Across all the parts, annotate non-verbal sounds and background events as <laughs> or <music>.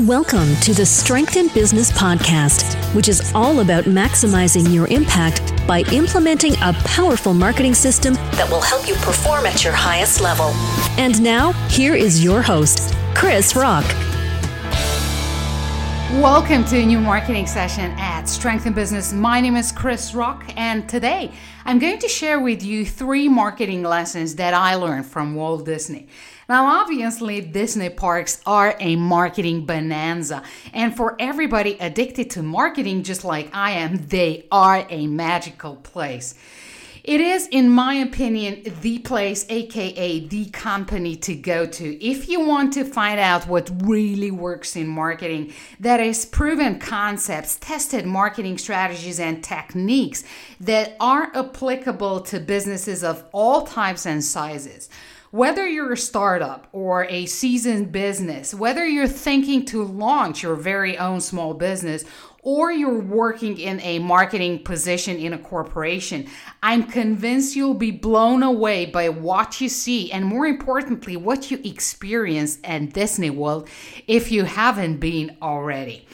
Welcome to the Strength in Business podcast, which is all about maximizing your impact by implementing a powerful marketing system that will help you perform at your highest level. And now, here is your host, Krisz Rokk. Welcome to a new marketing session at Strength in Business. My name is Krisz Rokk, and today I'm going to share with you three marketing lessons that I learned from Walt Disney. Now, obviously, Disney parks are a marketing bonanza. And for everybody addicted to marketing, just like I am, they are a magical place. It is, in my opinion, the place, aka the company to go to if you want to find out what really works in marketing. That is, proven concepts, tested marketing strategies, and techniques that are applicable to businesses of all types and sizes. Whether you're a startup or a seasoned business, whether you're thinking to launch your very own small business, or you're working in a marketing position in a corporation, I'm convinced you'll be blown away by what you see and, more importantly, what you experience at Disney World if you haven't been already.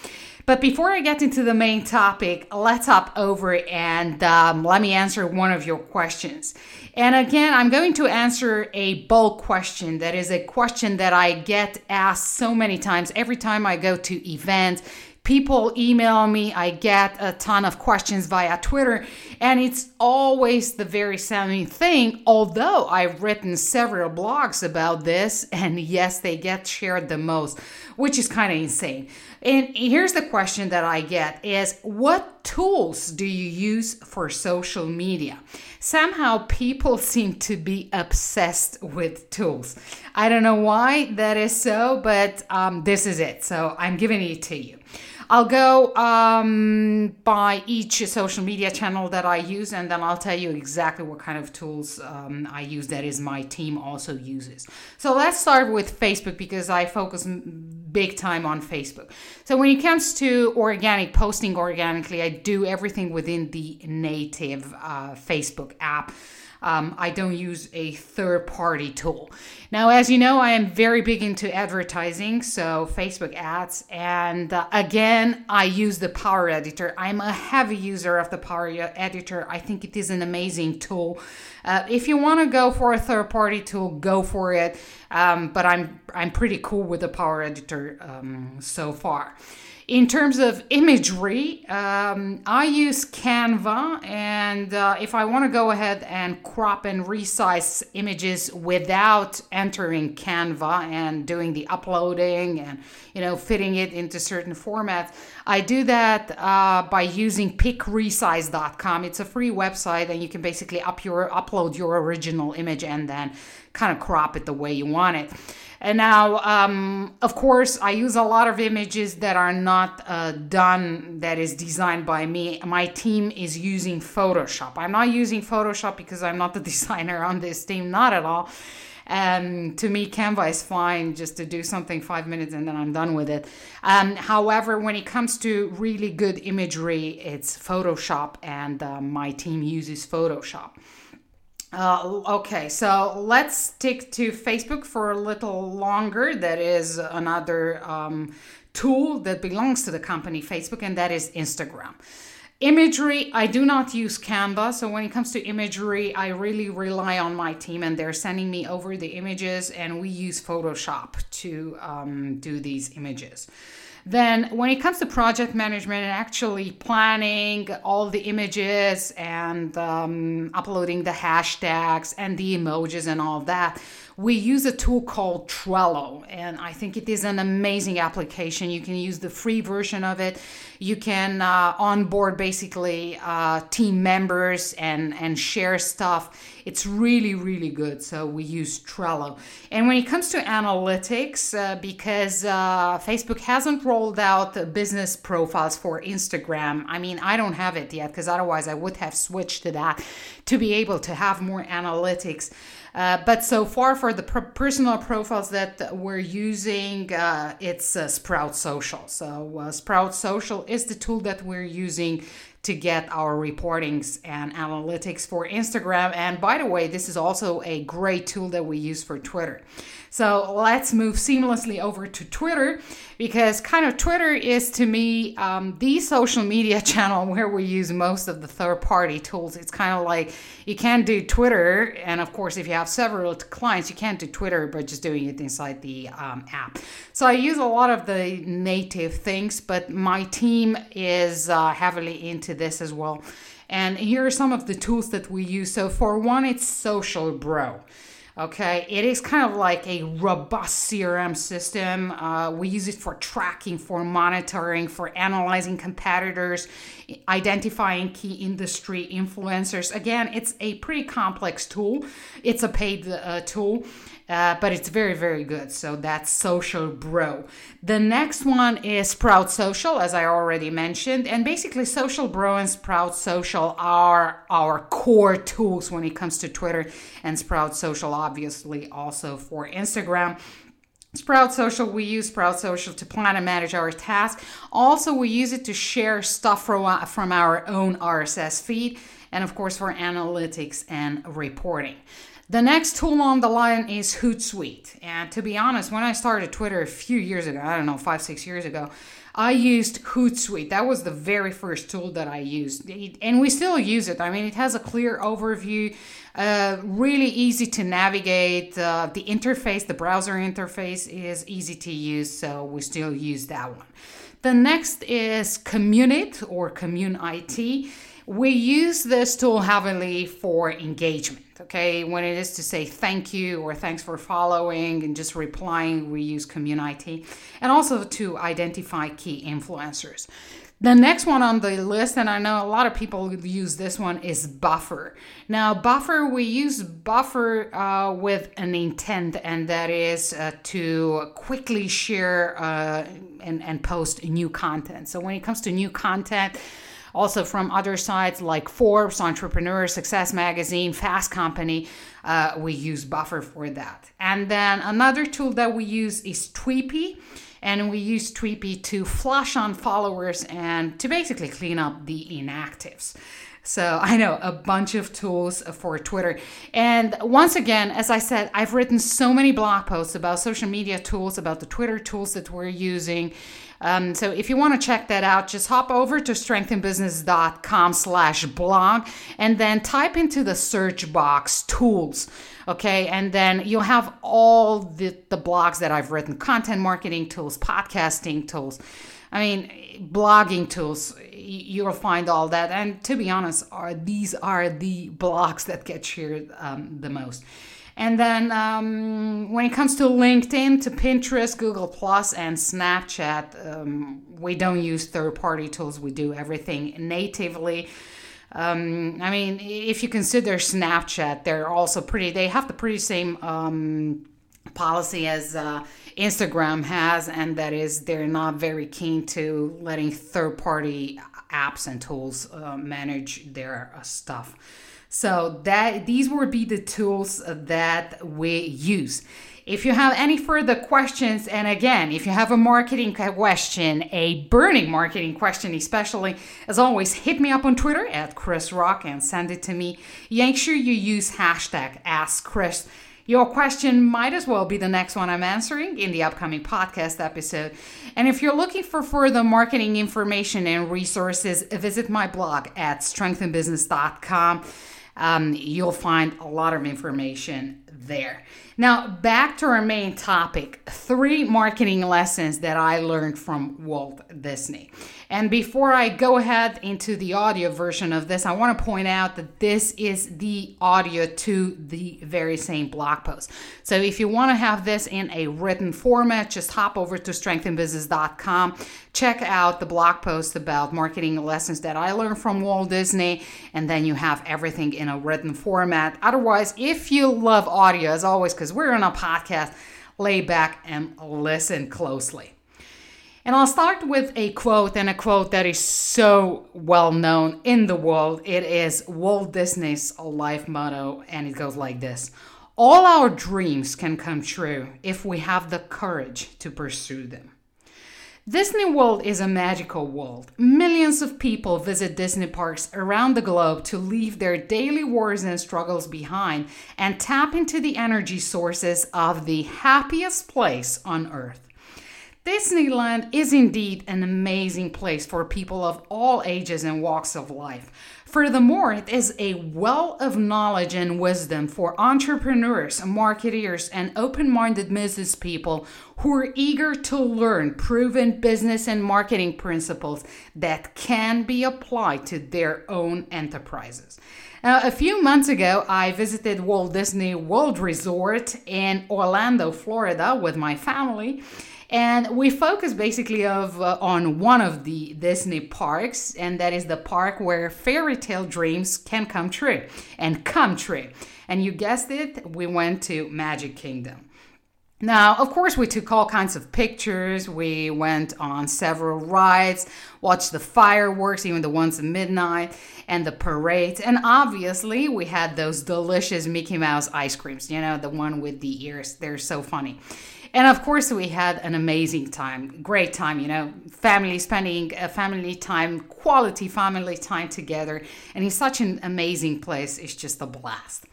But before I get into the main topic, let's hop over and um, let me answer one of your questions. And again, I'm going to answer a bulk question. That is a question that I get asked so many times every time I go to events. People email me, I get a ton of questions via Twitter, and it's always the very same thing. Although I've written several blogs about this, and yes, they get shared the most, which is kind of insane. And here's the question that I get is what tools do you use for social media? somehow people <laughs> seem to be obsessed with tools. I don't know why that is so, but um, this is it. So I'm giving it to you. I'll go um, by each social media channel that I use, and then I'll tell you exactly what kind of tools um, I use that is my team also uses. So let's start with Facebook because I focus big time on Facebook. So when it comes to organic posting organically, I do everything within the native uh, Facebook app. Um, I don't use a third party tool. Now, as you know, I am very big into advertising, so Facebook ads. And uh, again, I use the Power Editor. I'm a heavy user of the Power Editor. I think it is an amazing tool. Uh, if you want to go for a third party tool, go for it. Um, but I'm I'm pretty cool with the Power Editor um, so far. In terms of imagery, um, I use Canva, and uh, if I want to go ahead and crop and resize images without entering Canva and doing the uploading and you know fitting it into certain formats, I do that uh, by using picresize.com. It's a free website, and you can basically up your upload your original image and then kind of crop it the way you want it. And now, um, of course, I use a lot of images that are not uh, done, that is designed by me. My team is using Photoshop. I'm not using Photoshop because I'm not the <laughs> designer on this team, not at all. Um, to me, Canva is fine just to do something five minutes and then I'm done with it. Um, however, when it comes to really good imagery, it's Photoshop, and uh, my team uses Photoshop. Uh, okay, so let's stick to Facebook for a little longer. That is another um, tool that belongs to the company Facebook, and that is Instagram. Imagery, I do not use Canva. So when it comes to imagery, I really rely on my team, and they're sending me over the images, and we use Photoshop to um, do these images. Then, when it comes to project management and actually planning all the images and um, uploading the hashtags and the emojis and all that, we use a tool called Trello. And I think it is an amazing application. You can use the free version of it. You can uh, onboard basically uh, team members and, and share stuff. It's really, really good. So we use Trello. And when it comes to analytics, uh, because uh, Facebook hasn't rolled out business profiles for Instagram, I mean, I don't have it yet because otherwise I would have switched to that to be able to have more analytics. Uh, but so far for the personal profiles that we're using, uh, it's uh, Sprout Social. So uh, Sprout Social is the tool that we're using to get our reportings and analytics for Instagram. And by the way, this is also a great tool that we use for Twitter. So let's move seamlessly over to Twitter because kind of Twitter is to me um, the social media <laughs> channel where we use most of the third party tools. It's kind of like you can't do Twitter, and of course, if you have several clients, you can't do Twitter by just doing it inside the um, app. So I use a lot of the native things, but my team is uh, heavily into this as well. And here are some of the tools that we use. So, for one, it's SocialBro. Okay, it is kind of like a robust CRM system. Uh, we use it for tracking, for monitoring, for analyzing competitors, identifying key industry influencers. Again, it's a pretty complex tool. It's a paid uh, tool, uh, but it's very, very good. So that's SocialBro. The next one is Sprout Social, as I already mentioned. And basically, SocialBro and Sprout Social are our core tools when it comes to Twitter, and Sprout Social, obviously, also for Instagram. Sprout Social, we use Sprout Social to plan and manage our tasks. Also, we use it to share stuff from, from our own RSS feed, and of course, for analytics and reporting. The next tool on the line is Hootsuite. And to be honest, when I started Twitter a few years ago, I don't know, five, six years ago, I used Hootsuite. That was the very first tool that I used. And we still use it. I mean, it has a clear overview, uh, really easy to navigate. Uh, the interface, the browser interface is easy to use, so we still use that one. The next is Commun.it or Commune IT. We use this tool heavily for engagement okay? When it is to say thank you or thanks for following and just replying, we use community. And also to identify key influencers. The next one on the list, and I know a lot of people use this one, is Buffer. Now, Buffer, we use Buffer uh, with an intent, and that is uh, to quickly share uh, and, and post new content. So, when it comes to new content, also from other sites like Forbes, Entrepreneur, Success Magazine, Fast Company. Uh, we use Buffer for that. And then another tool that we use is Tweepi. And we use Tweepi to flush on followers and to basically clean up the inactives. So I know a bunch of tools for Twitter. And once again, as I said, I've written so many blog posts about social media tools, about the Twitter tools that we're using. Um, so if you want to check that out, just hop over to strengthinbusiness.com slash blog and then type into the search box tools. Okay, and then you'll have all the, the blogs that I've written, content marketing tools, podcasting tools. I mean, blogging tools, you'll find all that. And to be honest, are these are the blogs that get shared um, the most. And then um, when it comes to LinkedIn, to Pinterest, Google Plus, and Snapchat, um, we don't use third-party tools. We do everything natively. Um, I mean, if you consider Snapchat, they're also pretty. They have the pretty same um, policy as uh, Instagram has, and that is they're not very keen to letting third-party apps and tools uh, manage their uh, stuff. So that these would be the tools that we use. If you have any further questions, and again, if you have a marketing question, a burning marketing question, especially, as always, hit me up on Twitter at Krisz Rokk and send it to me. Make sure you use hashtag Ask Krisz. Your question might as well be the next one I'm answering in the upcoming podcast episode. And if you're looking for further marketing information and resources, visit my blog at strengthinbusiness.com um, you'll find a lot of information there. Now, back to our main topic three marketing lessons that I learned from Walt Disney. And before I go ahead into the audio version of this, I want to point out that this is the audio to the very same blog post. So if you want to have this in a written format, just hop over to strengthinbusiness.com, check out the blog post about marketing lessons that I learned from Walt Disney, and then you have everything in a written format. Otherwise, if you love audio, as always, because we're on a podcast, lay back and listen closely. And I'll start with a quote and a quote that is so well known in the world. It is Walt Disney's life motto, and it goes like this All our dreams can come true if we have the courage to pursue them. Disney World is a magical world. Millions of people visit Disney parks around the globe to leave their daily wars and struggles behind and tap into the energy sources of the happiest place on earth. Disneyland is indeed an amazing place for people of all ages and walks of life. Furthermore, it is a well of knowledge and wisdom for entrepreneurs, marketeers, and open minded business people who are eager to learn proven business and marketing principles that can be applied to their own enterprises. Now, a few months ago, I visited Walt Disney World Resort in Orlando, Florida with my family and we focus basically of uh, on one of the Disney parks, and that is the park where fairy tale dreams can come true and come true. And you guessed it, we went to Magic Kingdom. Now, of course, we took all kinds of pictures. We went on several rides, watched the fireworks, even the ones at midnight, and the parade. And obviously, we had those delicious Mickey Mouse ice creams, you know, the one with the ears. They're so funny. And of course, we had an amazing time, great time, you know, family spending a family time, quality family time together. And it's such an amazing place. It's just a blast.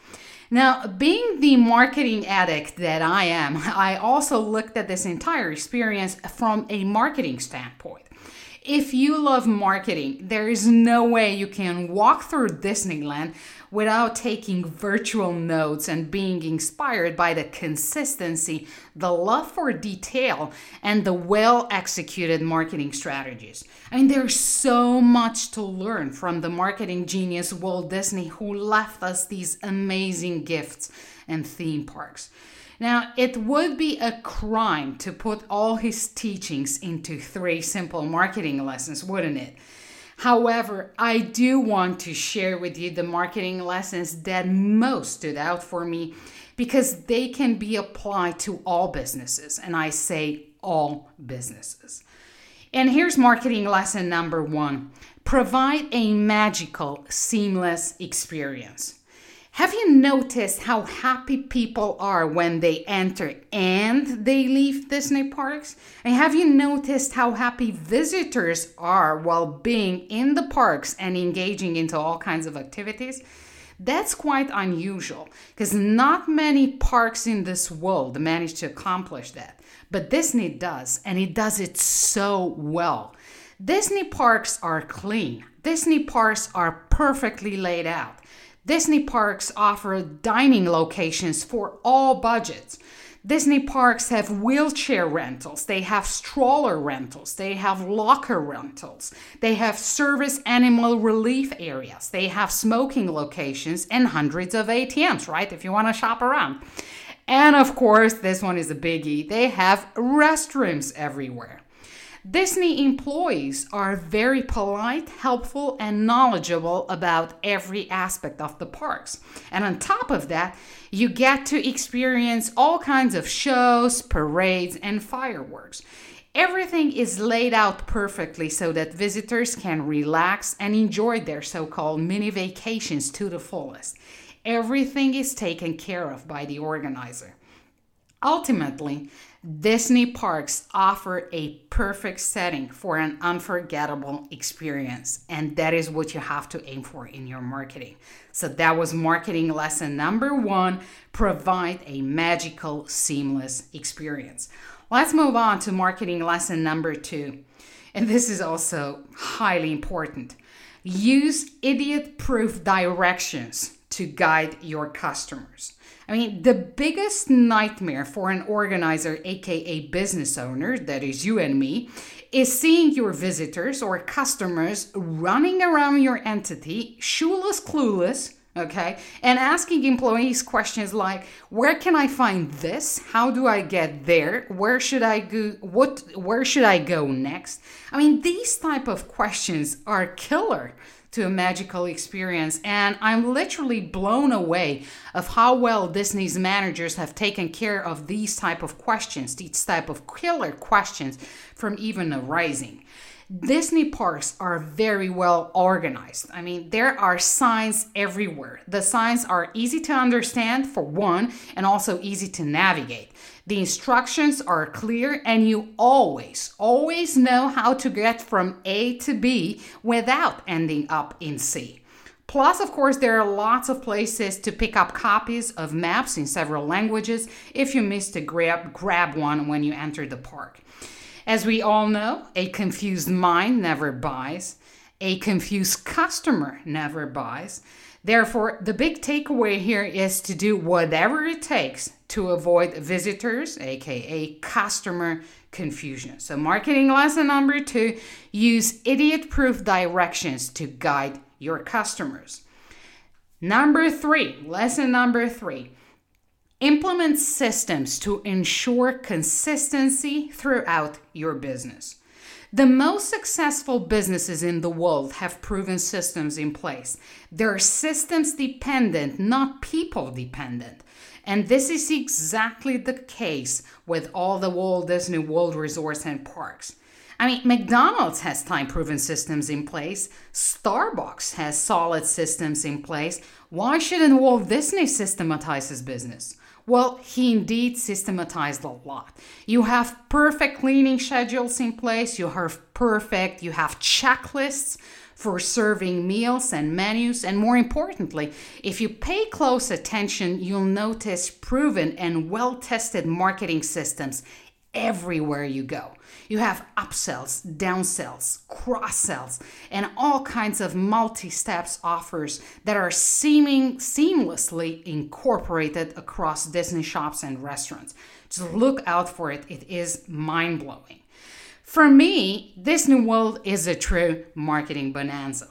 Now, being the marketing addict that I am, <laughs> I also looked at this entire experience from a marketing standpoint if you love marketing, there is no way you can walk through Disneyland without taking virtual notes and being inspired by the consistency, the love for detail, and the well executed marketing strategies. I mean, there's so much to learn from the marketing genius Walt Disney, who left us these amazing gifts and theme parks. Now, it would be a crime to put all his teachings into three simple marketing lessons, wouldn't it? However, I do want to share with you the marketing lessons that most stood out for me because they can be applied to all businesses. And I say all businesses. And here's marketing lesson number one provide a magical, seamless experience. Have you noticed how happy people are when they enter and they leave Disney parks? And have you noticed how happy visitors are while being in the parks and engaging into all kinds of activities? That's quite unusual because not many parks in this world manage to accomplish that. But Disney does, and it does it so well. Disney parks are clean. Disney parks are perfectly laid out. Disney parks offer dining locations for all budgets. Disney parks have wheelchair rentals, they have stroller rentals, they have locker rentals, they have service animal relief areas, they have smoking locations, and hundreds of ATMs, right? If you want to shop around. And of course, this one is a biggie they have restrooms everywhere. Disney employees are very polite, helpful, and knowledgeable about every aspect of the parks. And on top of that, you get to experience all kinds of shows, parades, and fireworks. Everything is laid out perfectly so that visitors can relax and enjoy their so called mini vacations to the fullest. Everything is taken care of by the organizer. Ultimately, Disney parks offer a perfect setting for an unforgettable experience, and that is what you have to aim for in your marketing. So, that was marketing lesson number one provide a magical, seamless experience. Let's move on to marketing lesson number two, and this is also highly important. Use idiot proof directions to guide your customers. I mean, the biggest nightmare for an organizer, aka business owner, that is you and me, is seeing your visitors or customers running around your entity, shoeless, clueless, okay, and asking employees questions like, "Where can I find this? How do I get there? Where should I go? What? Where should I go next?" I mean, these type of questions are killer to a magical experience. And i'm literally blown away of how well disney's managers have taken care of these type of questions these type of killer questions from even a rising Disney parks are very well organized. I mean, there are signs everywhere. The signs are easy to understand, for one, and also easy to navigate. The instructions are clear, and you always, always know how to get from A to B without ending up in C. Plus, of course, there are lots of places to pick up copies of maps in several languages if you miss to grab, grab one when you enter the park. As we all know, a confused mind never buys, a confused customer never buys. Therefore, the big takeaway here is to do whatever it takes to avoid visitors, aka customer confusion. So, marketing lesson number two use idiot proof directions to guide your customers. Number three, lesson number three Implement systems to ensure consistency throughout your business. The most successful businesses in the world have proven systems in place. They're systems dependent, not people dependent. And this is exactly the case with all the Walt Disney World resorts and parks. I mean, McDonald's has time proven systems in place, Starbucks has solid systems in place. Why shouldn't Walt Disney systematize his business? Well, he indeed systematized a lot. You have perfect cleaning schedules in place, you have perfect, you have checklists for serving meals and menus, and more importantly, if you pay close attention, you'll notice proven and well tested marketing systems everywhere you go. You have upsells, downsells, cross sells, and all kinds of multi steps offers that are seeming seamlessly incorporated across Disney shops and restaurants. Just look out for it, it is mind blowing. For me, Disney World is a true marketing bonanza.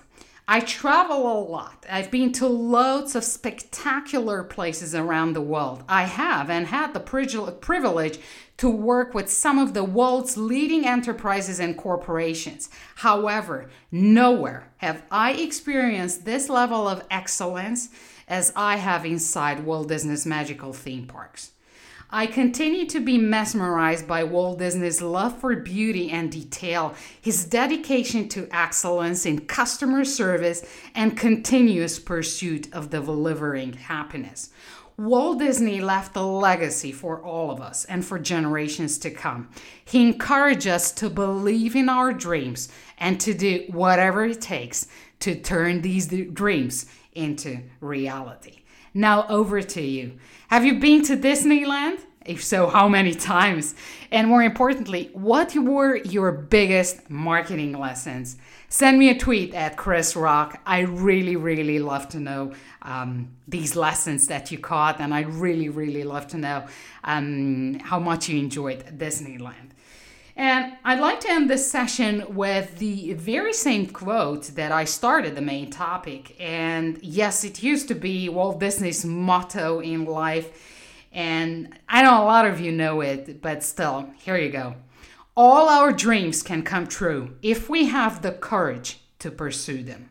I travel a lot. I've been to loads of spectacular places around the world. I have and had the privilege to work with some of the world's leading enterprises and corporations. However, nowhere have I experienced this level of excellence as I have inside Walt Disney's magical theme parks. I continue to be mesmerized by Walt Disney's love for beauty and detail, his dedication to excellence in customer service, and continuous pursuit of delivering happiness. Walt Disney left a legacy for all of us and for generations to come. He encouraged us to believe in our dreams and to do whatever it takes to turn these dreams into reality. Now, over to you. Have you been to Disneyland? If so, how many times? And more importantly, what were your biggest marketing lessons? Send me a tweet at Krisz Rokk. I really, really love to know um, these lessons that you caught, and I really, really love to know um, how much you enjoyed Disneyland. And I'd like to end this session with the very same quote that I started the main topic. And yes, it used to be Walt Disney's motto in life. And I know a lot of you know it, but still, here you go. All our dreams can come true if we have the courage to pursue them.